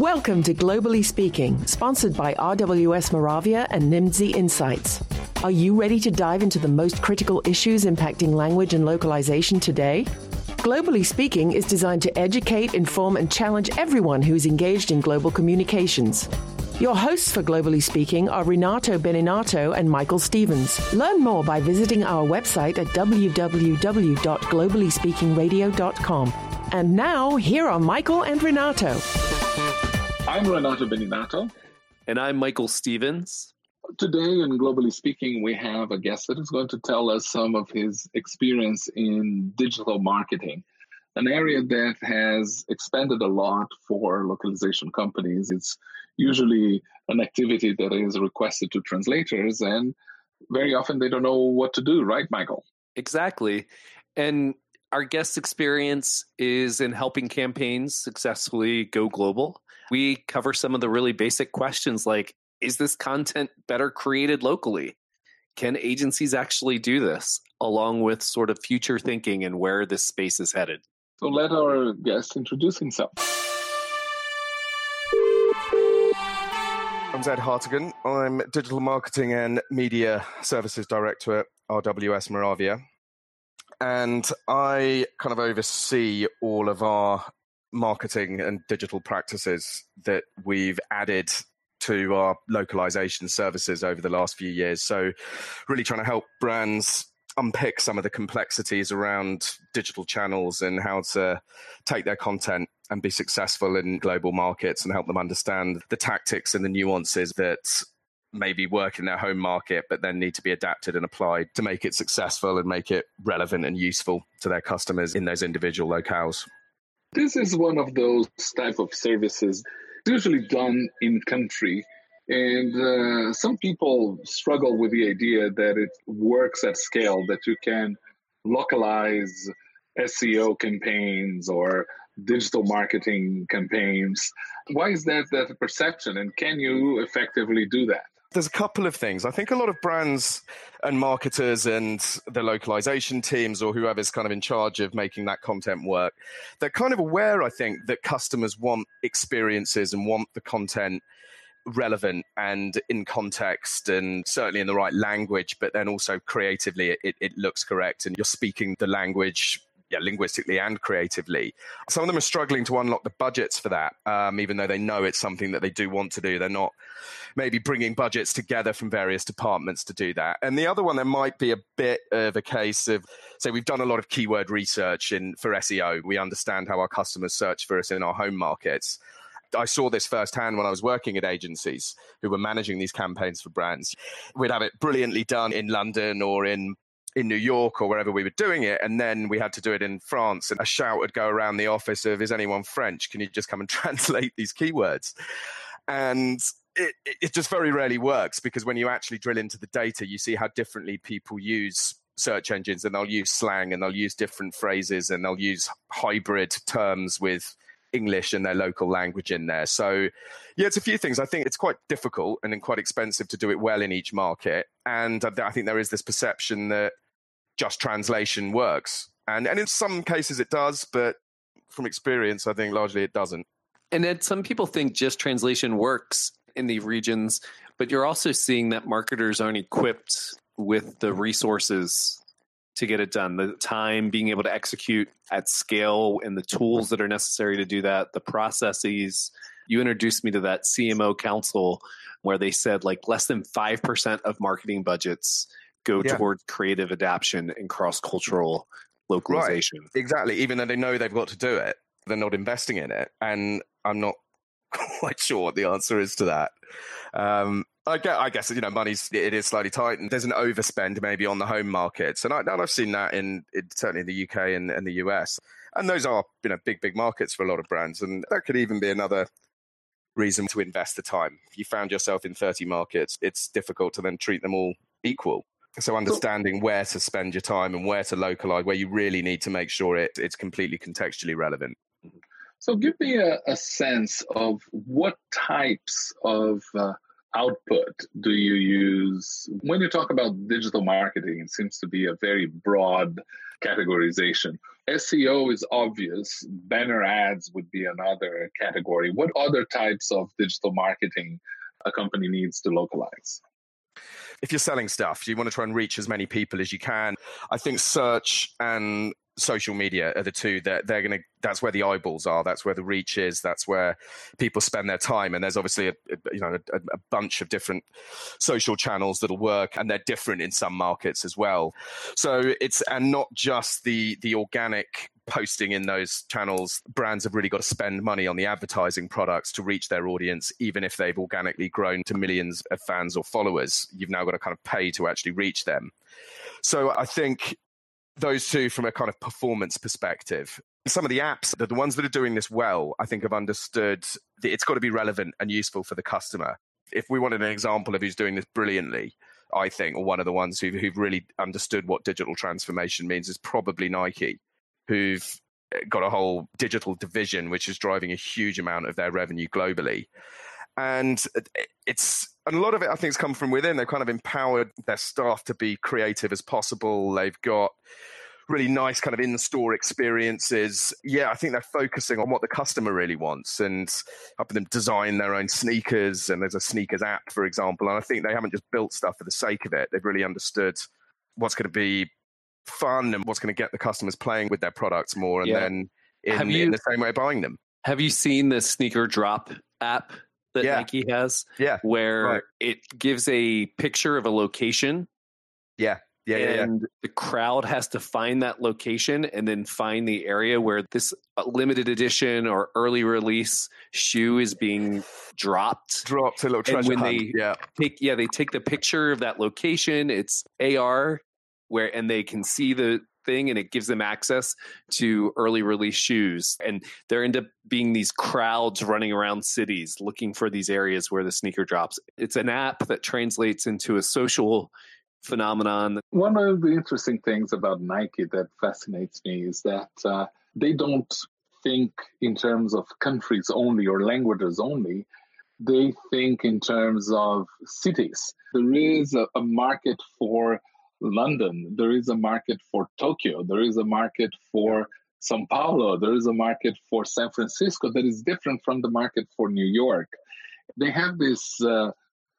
Welcome to Globally Speaking, sponsored by RWS Moravia and Nimdzi Insights. Are you ready to dive into the most critical issues impacting language and localization today? Globally Speaking is designed to educate, inform, and challenge everyone who is engaged in global communications. Your hosts for Globally Speaking are Renato Beninato and Michael Stevens. Learn more by visiting our website at www.globallyspeakingradio.com. And now, here are Michael and Renato. I'm Renato Beninato. And I'm Michael Stevens. Today, and Globally Speaking, we have a guest that is going to tell us some of his experience in digital marketing, an area that has expanded a lot for localization companies. It's usually an activity that is requested to translators, and very often they don't know what to do, right, Michael? Exactly. And our guest experience is in helping campaigns successfully go global we cover some of the really basic questions like is this content better created locally? Can agencies actually do this, along with sort of future thinking and where this space is headed? So let our guest introduce himself. I'm Ed Hartigan. I'm Digital Marketing and Media Services Director at RWS Moravia. And I kind of oversee all of our marketing and digital practices that we've added to our localization services over the last few years. So, really trying to help brands unpick some of the complexities around digital channels and how to take their content and be successful in global markets and help them understand the tactics and the nuances that maybe work in their home market, but then need to be adapted and applied to make it successful and make it relevant and useful to their customers in those individual locales. This is one of those type of services usually done in country. And uh, some people struggle with the idea that it works at scale, that you can localize SEO campaigns or digital marketing campaigns. Why is that that perception? And can you effectively do that? There's a couple of things. I think a lot of brands and marketers and the localization teams or whoever's kind of in charge of making that content work, they're kind of aware, I think, that customers want experiences and want the content relevant and in context and certainly in the right language, but then also creatively it, it looks correct and you're speaking the language yeah, linguistically and creatively. Some of them are struggling to unlock the budgets for that, um, even though they know it's something that they do want to do. They're not maybe bringing budgets together from various departments to do that. And the other one, there might be a bit of a case of, say, we've done a lot of keyword research in for SEO. We understand how our customers search for us in our home markets. I saw this firsthand when I was working at agencies who were managing these campaigns for brands. We'd have it brilliantly done in London or in in New York or wherever we were doing it, and then we had to do it in France, and a shout would go around the office of, "Is anyone French? Can you just come and translate these keywords?" And it, it just very rarely works because when you actually drill into the data, you see how differently people use search engines, and they'll use slang, and they'll use different phrases, and they'll use hybrid terms with English and their local language in there. So, yeah, it's a few things. I think it's quite difficult and quite expensive to do it well in each market. And I think there is this perception that just translation works. And, and in some cases it does, but from experience, I think largely it doesn't. And then some people think just translation works in the regions, but you're also seeing that marketers aren't equipped with the resources to get it done the time being able to execute at scale and the tools that are necessary to do that the processes you introduced me to that cmo council where they said like less than 5% of marketing budgets go yeah. towards creative adaptation and cross-cultural localization right. exactly even though they know they've got to do it they're not investing in it and i'm not quite sure what the answer is to that um, I guess, I guess you know money's it is slightly tight, and there's an overspend maybe on the home markets, and, I, have seen that in, in, certainly in the UK and, and the US, and those are you know big big markets for a lot of brands, and that could even be another reason to invest the time. If you found yourself in 30 markets, it's difficult to then treat them all equal. So understanding where to spend your time and where to localize, where you really need to make sure it, it's completely contextually relevant. So give me a, a sense of what types of uh, output do you use? When you talk about digital marketing, it seems to be a very broad categorization. SEO is obvious, banner ads would be another category. What other types of digital marketing a company needs to localize? If you're selling stuff, you want to try and reach as many people as you can. I think search and social media are the two that they're going to that's where the eyeballs are that's where the reach is that's where people spend their time. And there's obviously a, you know a, a, bunch of different social channels that'll work and they're different in some markets as well. So it's and not just the the organic posting in those channels brands have really got to spend money on the advertising products to reach their audience even if they've organically grown to millions of fans or followers. You've now got to kind of pay to actually reach them. So I think those two from a kind of performance perspective. Some of the apps, the ones that are doing this well, I think have understood that it's got to be relevant and useful for the customer. If we wanted an example of who's doing this brilliantly, I think, or one of the ones who've, who've really understood what digital transformation means is probably Nike, who've eh, got a whole digital division which is driving a huge amount of their revenue globally. And it's and a lot of it I think has come from within. They've kind of empowered their staff to be creative as possible. They've got really nice kind of in-store experiences. Yeah, I think they're focusing on what the customer really wants and helping them design their own sneakers. And there's a sneakers app, for example. And I think they haven't just built stuff for the sake of it. They've really understood what's going to be fun and what's going to get the customers playing with their products more, and yeah. then in, you, in, the same way buying them. Have you seen the sneaker drop app that yeah. Nike has? Yeah, where right. it gives a picture of a location. Yeah. Yeah, and yeah, the crowd has to find that location and then find the area where this uh, limited edition or early release shoe is being dropped. Dropped a little treasure and when hunt. They yeah, take yeah they take the picture of that location. It's AR where and they can see the thing and it gives them access to early release shoes and there end up being these crowds running around cities looking for these areas where the sneaker drops it's an app that translates into a social phenomenon. One of the interesting things about Nike that fascinates me is that uh, they don't think in terms of countries only or languages only. They think in terms of cities. There is a, a market for London, there is a market for Tokyo, there is a market for Sao Paulo, there is a market for San Francisco that is different from the market for New York. They have these uh,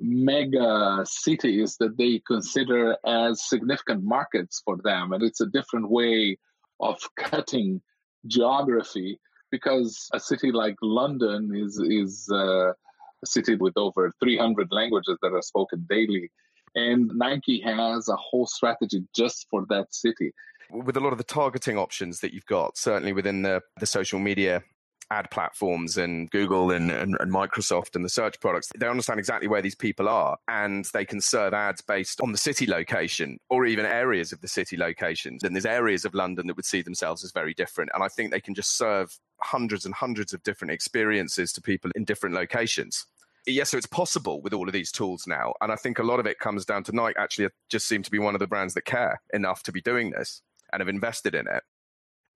mega cities that they consider as significant markets for them. And it's a different way of cutting geography because a city like London is, is uh, a city with over 300 languages that are spoken daily. And Nike has a whole strategy just for that city. With a lot of the targeting options that you've got, certainly within the, the social media ad platforms and Google and, and, and, Microsoft and the search products, they understand exactly where these people are and they can serve ads based on the city location or even areas of the city locations. And there's areas of London that would see themselves as very different. And I think they can just serve hundreds and hundreds of different experiences to people in different locations. Yes, so it's possible with all of these tools now. And I think a lot of it comes down to Nike actually just seem to be one of the brands that care enough to be doing this and have invested in it.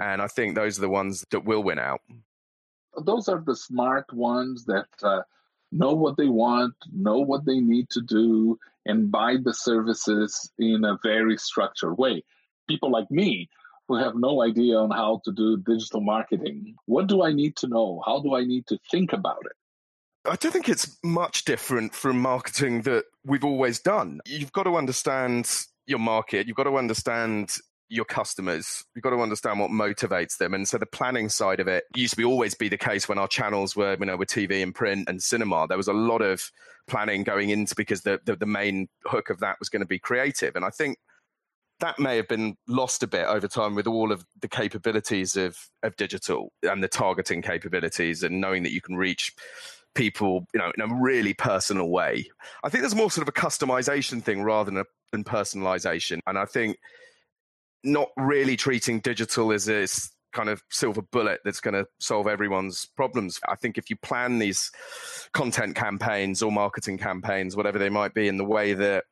And I think those are the ones that will win out those are the smart ones that uh, know what they want, know what they need to do, and buy the services in a very structured way. People like me who have no idea on how to do digital marketing, what do I need to know? How do I need to think about it? I don't think it's much different from marketing that we've always done. You've got to understand your market. You've got to understand your customers. You've got to understand what motivates them. And so the planning side of it used to be always be the case when our channels were, you know, were TV and print and cinema. There was a lot of planning going into because the, the, the main hook of that was going to be creative. And I think that may have been lost a bit over time with all of the capabilities of, of digital and the targeting capabilities and knowing that you can reach people, you know, in a really personal way. I think there's more sort of a customization thing rather than a than personalization. And I think not really treating digital as this kind of silver bullet that's going to solve everyone's problems. I think if you plan these content campaigns or marketing campaigns, whatever they might be, in the way that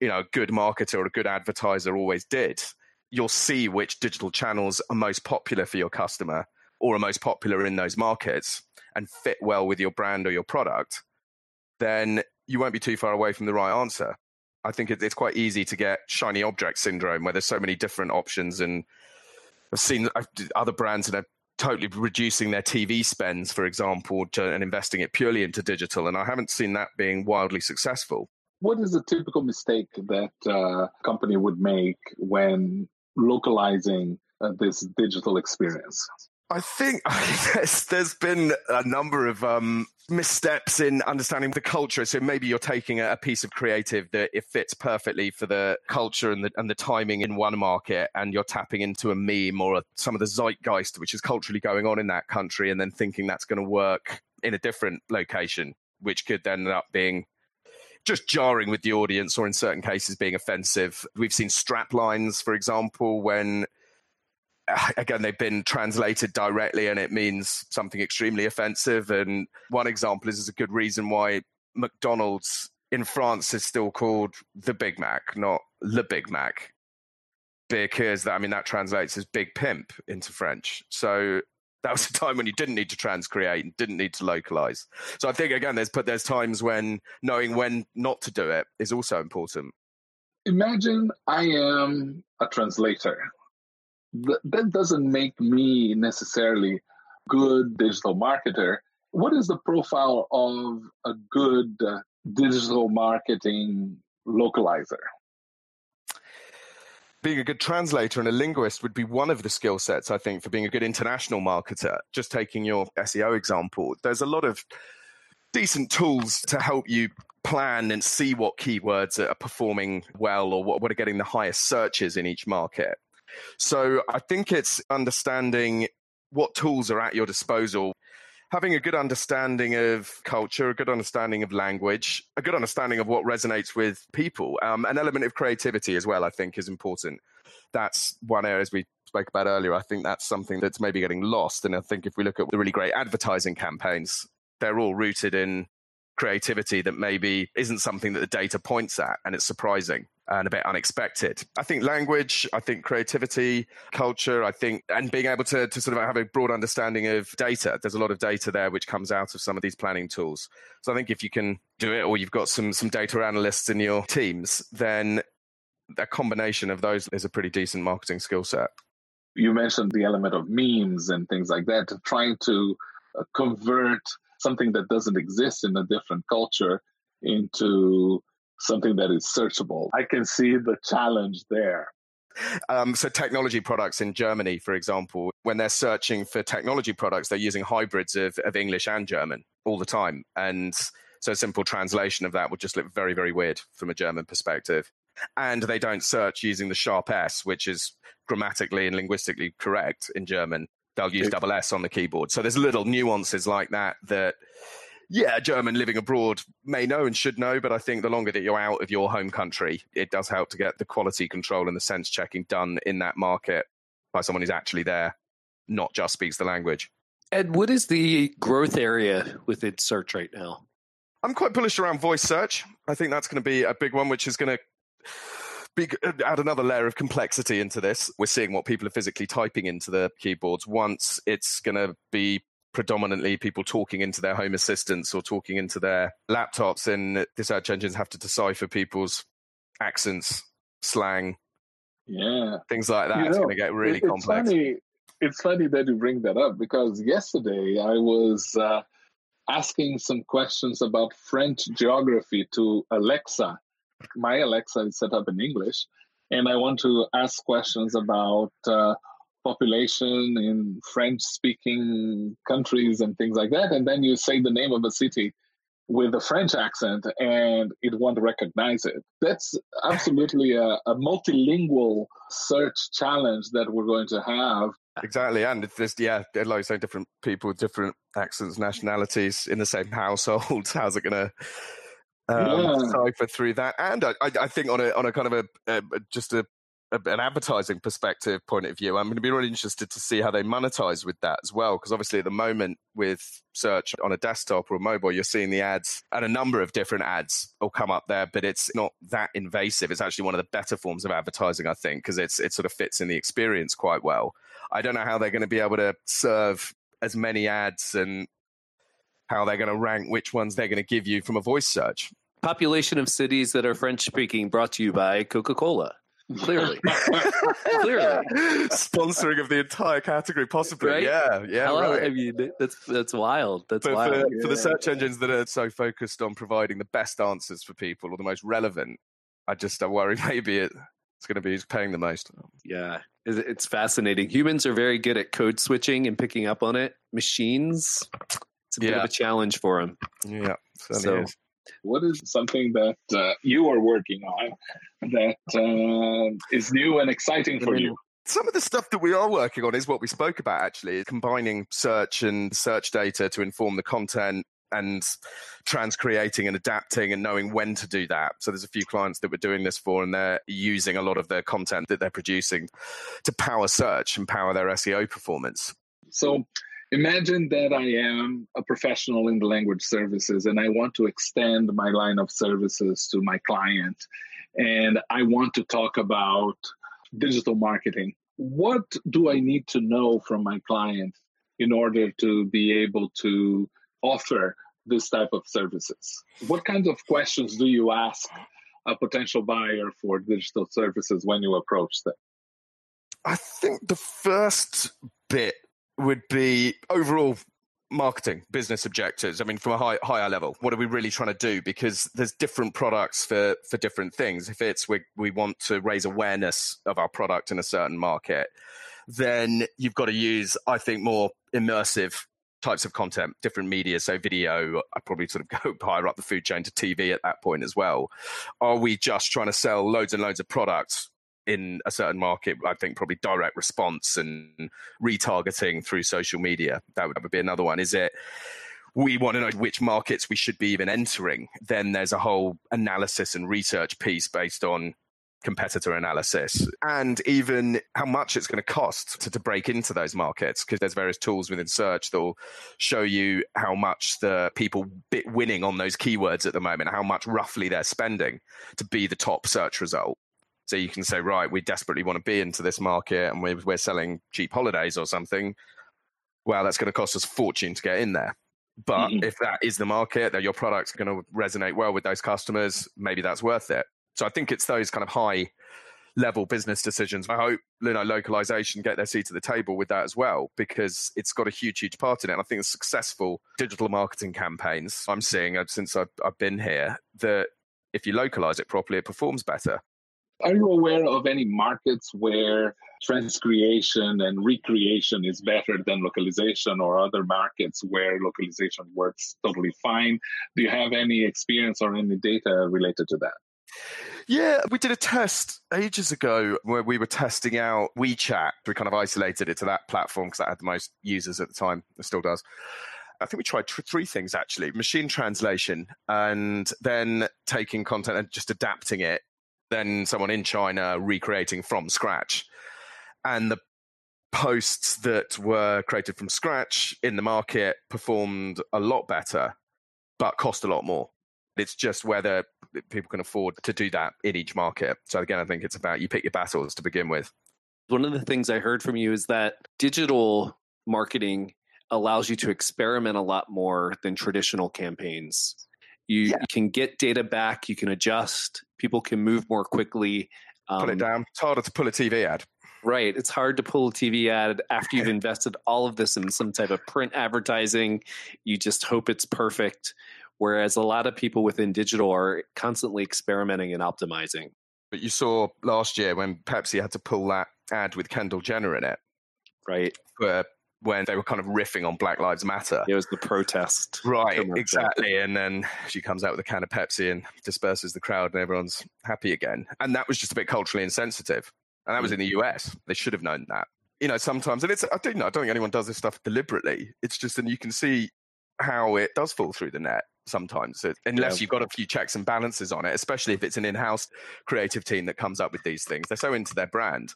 you know a good marketer or a good advertiser always did, you'll see which digital channels are most popular for your customer or are most popular in those markets and fit well with your brand or your product. Then you won't be too far away from the right answer. I think it's quite easy to get shiny object syndrome where there's so many different options. And I've seen other brands that are totally reducing their TV spends, for example, to, and investing it purely into digital. And I haven't seen that being wildly successful. What is a typical mistake that a uh, company would make when localizing uh, this digital experience? I think there's, been a number of um, missteps in understanding the culture. So maybe you're taking a, piece of creative that it fits perfectly for the culture and the, and the timing in one market, and you're tapping into a meme or a, some of the zeitgeist which is culturally going on in that country, and then thinking that's going to work in a different location, which could end up being just jarring with the audience or in certain cases being offensive. We've seen strap lines, for example, when again, they've been translated directly and it means something extremely offensive. And one example is, is a good reason why McDonald's in France is still called the Big Mac, not Le Big Mac. Because that, I mean, that translates as big pimp into French. So that was a time when you didn't need to transcreate and didn't need to localize. So I think again, there's but there's times when knowing when not to do it is also important. Imagine I am a translator th- that doesn't make me necessarily good digital marketer. What is the profile of a good uh, digital marketing localizer? being a good translator and a linguist would be one of the skill sets, I think, for being a good international marketer. Just taking your SEO example, there's a lot of decent tools to help you plan and see what keywords are performing well or what, what are getting the highest searches in each market. So I think it's understanding what tools are at your disposal having a good understanding of culture, a good understanding of language, a good understanding of what resonates with people, um, an element of creativity as well, I think is important. That's one area, as we spoke about earlier. I think that's something that's maybe getting lost. And I think if we look at the really great advertising campaigns, they're all rooted in creativity that maybe isn't something that the data points at, and it's surprising and a bit unexpected. I think language, I think creativity, culture, I think, and being able to, to sort of have a broad understanding of data. There's a lot of data there which comes out of some of these planning tools. So I think if you can do it, or you've got some some data analysts in your teams, then a combination of those is a pretty decent marketing skill set. You mentioned the element of memes and things like that, trying to uh, convert something that doesn't exist in a different culture into something that is searchable. I can see the challenge there. Um, so, technology products in Germany, for example, when they're searching for technology products, they're using hybrids of, of English and German all the time. And so, a simple translation of that would just look very, very weird from a German perspective. And they don't search using the sharp S, which is grammatically and linguistically correct in German. They'll use double S on the keyboard. So, there's little nuances like that that yeah, a German living abroad may know and should know, but I think the longer that you're out of your home country, it does help to get the quality control and the sense checking done in that market by someone who's actually there, not just speaks the language. Ed, what is the growth area within search right now? I'm quite bullish around voice search. I think that's going to be a big one, which is going to be, uh, add another layer of complexity into this. We're seeing what people are physically typing into the keyboards. Once it's going to be predominantly people talking into their home assistants or talking into their laptops, and the search engines have to decipher people's accents, slang, yeah, things like that. You it's going to get really it's complex. Funny, it's funny that you bring that up because yesterday I was uh, asking some questions about French geography to Alexa. My Alexa is set up in English, and I want to ask questions about uh, population in French speaking countries and things like that. And then you say the name of a city with a French accent and it won't recognize it. That's absolutely a, a multilingual search challenge that we're going to have. Exactly. And it's just, yeah, like you say, different people with different accents, nationalities in the same household. How's it going to um, yeah. cipher through that? And I, I, think on a, on a kind of a, a just a an advertising perspective point of view, I'm going to be really interested to see how they monetize with that as well. Because obviously, at the moment, with search on a desktop or a mobile, you're seeing the ads and a number of different ads will come up there, but it's not that invasive. It's actually one of the better forms of advertising, I think, because it's it sort of fits in the experience quite well. I don't know how they're going to be able to serve as many ads and how they're going to rank which ones they're going to give you from a voice search Population of cities that are French speaking brought to you by Coca Cola. Clearly. Clearly. Sponsoring of the entire category, possibly. Right? Yeah, yeah. Hello? right. I mean, that's that's wild. That's But wild. for, for the search engines that are so focused on providing the best answers for people or the most relevant, I just I worry maybe it, it's going to be who's paying the most. Yeah, It's- it's fascinating. Humans are very good at code switching and picking up on it. Machines, it's a bit of a challenge for them. Yeah, So- is. What is something that uh, you are working on that uh, is new and exciting for you? Some of the stuff that we are working on is what we spoke about actually, combining search and search data to inform the content and transcreating and adapting and knowing when to do that. So there's a few clients that we're doing this for and they're using a lot of their content that they're producing to power search and power their SEO performance. So imagine that I am a professional in the language services and I want to extend my line of services to my client and I want to talk about digital marketing. What do I need to know from my client in order to be able to offer this type of services? What kinds of questions do you ask a potential buyer for digital services when you approach them? I think the first bit would be overall marketing business objectives i mean from a high, higher level. What are we really trying to do? Because there's different products for for different things. If it's we, we want to raise awareness of our product in a certain market then you've got to use i think more immersive types of content different media. So video i probably sort of go higher up the food chain to tv at that point as well. Are we just trying to sell loads and loads of products in a certain market, I think probably direct response and retargeting through social media. That would, be another one. Is it we want to know which markets we should be even entering? Then there's a whole analysis and research piece based on competitor analysis and even how much it's going to cost to, to break into those markets because there's various tools within search that will show you how much the people bit winning on those keywords at the moment how much roughly they're spending to be the top search result so you can say, right, we desperately want to be into this market and we're, we're selling cheap holidays or something. Well, that's going to cost us a fortune to get in there. But Mhm. if that is the market, that your product's going to resonate well with those customers, maybe that's worth it. So I think it's those kind of high level business decisions. I hope you know localization get their seat at the table with that as well because it's got a huge, huge part in it. And I think the successful digital marketing campaigns I'm seeing uh, since I've, I've been here that if you localize it properly, it performs better. Are you aware of any markets where transcreation and recreation is better than localization, or other markets where localization works totally fine? Do you have any experience or any data related to that? Yeah, we did a test ages ago where we were testing out WeChat. We kind of isolated it to that platform because that had the most users at the time. It still does. I think we tried tr- three things actually machine translation and then taking content and just adapting it. Then someone in China recreating from scratch. And the posts that were created from scratch in the market performed a lot better, but cost a lot more. It's just whether people can afford to do that in each market. So again, I think it's about you pick your battles to begin with. One of the things I heard from you is that digital marketing allows you to experiment a lot more than traditional campaigns. You, Yeah. you can get data back, you can adjust, people can move more quickly. Pull Um, it down. It's harder to pull a TV ad. Right. It's hard to pull a TV ad after you've invested all of this in some type of print advertising. You just hope it's perfect. Whereas a lot of people within digital are constantly experimenting and optimizing. But you saw last year when Pepsi had to pull that ad with Kendall Jenner in it, Right. where when they were kind of riffing on Black Lives Matter. It was the protest. Right, exactly. And then she comes out with a can of Pepsi and disperses the crowd, and everyone's happy again. And that was just a bit culturally insensitive. And that was in the US. They should have known that. You know, sometimes, and it's, I don't know, I don't think anyone does this stuff deliberately. It's just, and you can see how it does fall through the net sometimes, it, unless Yeah. you've got a few checks and balances on it, especially if it's an in house creative team that comes up with these things. They're so into their brand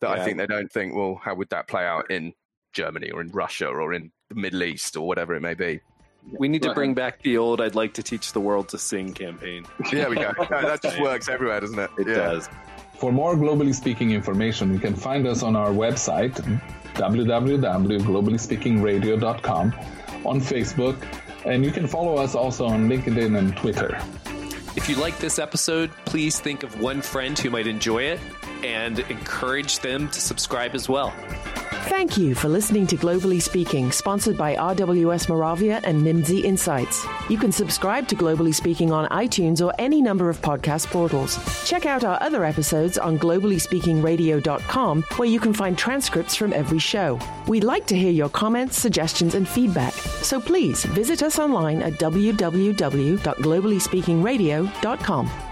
that I think they don't think, well, how would that play out in Germany or in Russia or in the Middle East or whatever it may be? We need to bring back the old I'd like to teach the world to sing campaign. There we go. No, that just works everywhere, doesn't it? It Yeah. does. For more globally speaking information, you can find us on our website, www.globallyspeakingradio.com, on Facebook, and you can follow us also on LinkedIn and Twitter. If you like this episode, please think of one friend who might enjoy it and encourage them to subscribe as well. Thank you for listening to Globally Speaking, sponsored by RWS Moravia and Nimdzi Insights. You can subscribe to Globally Speaking on iTunes or any number of podcast portals. Check out our other episodes on globallyspeakingradio.com, where you can find transcripts from every show. We'd like to hear your comments, suggestions, and feedback. So please visit us online at www.globallyspeakingradio.com.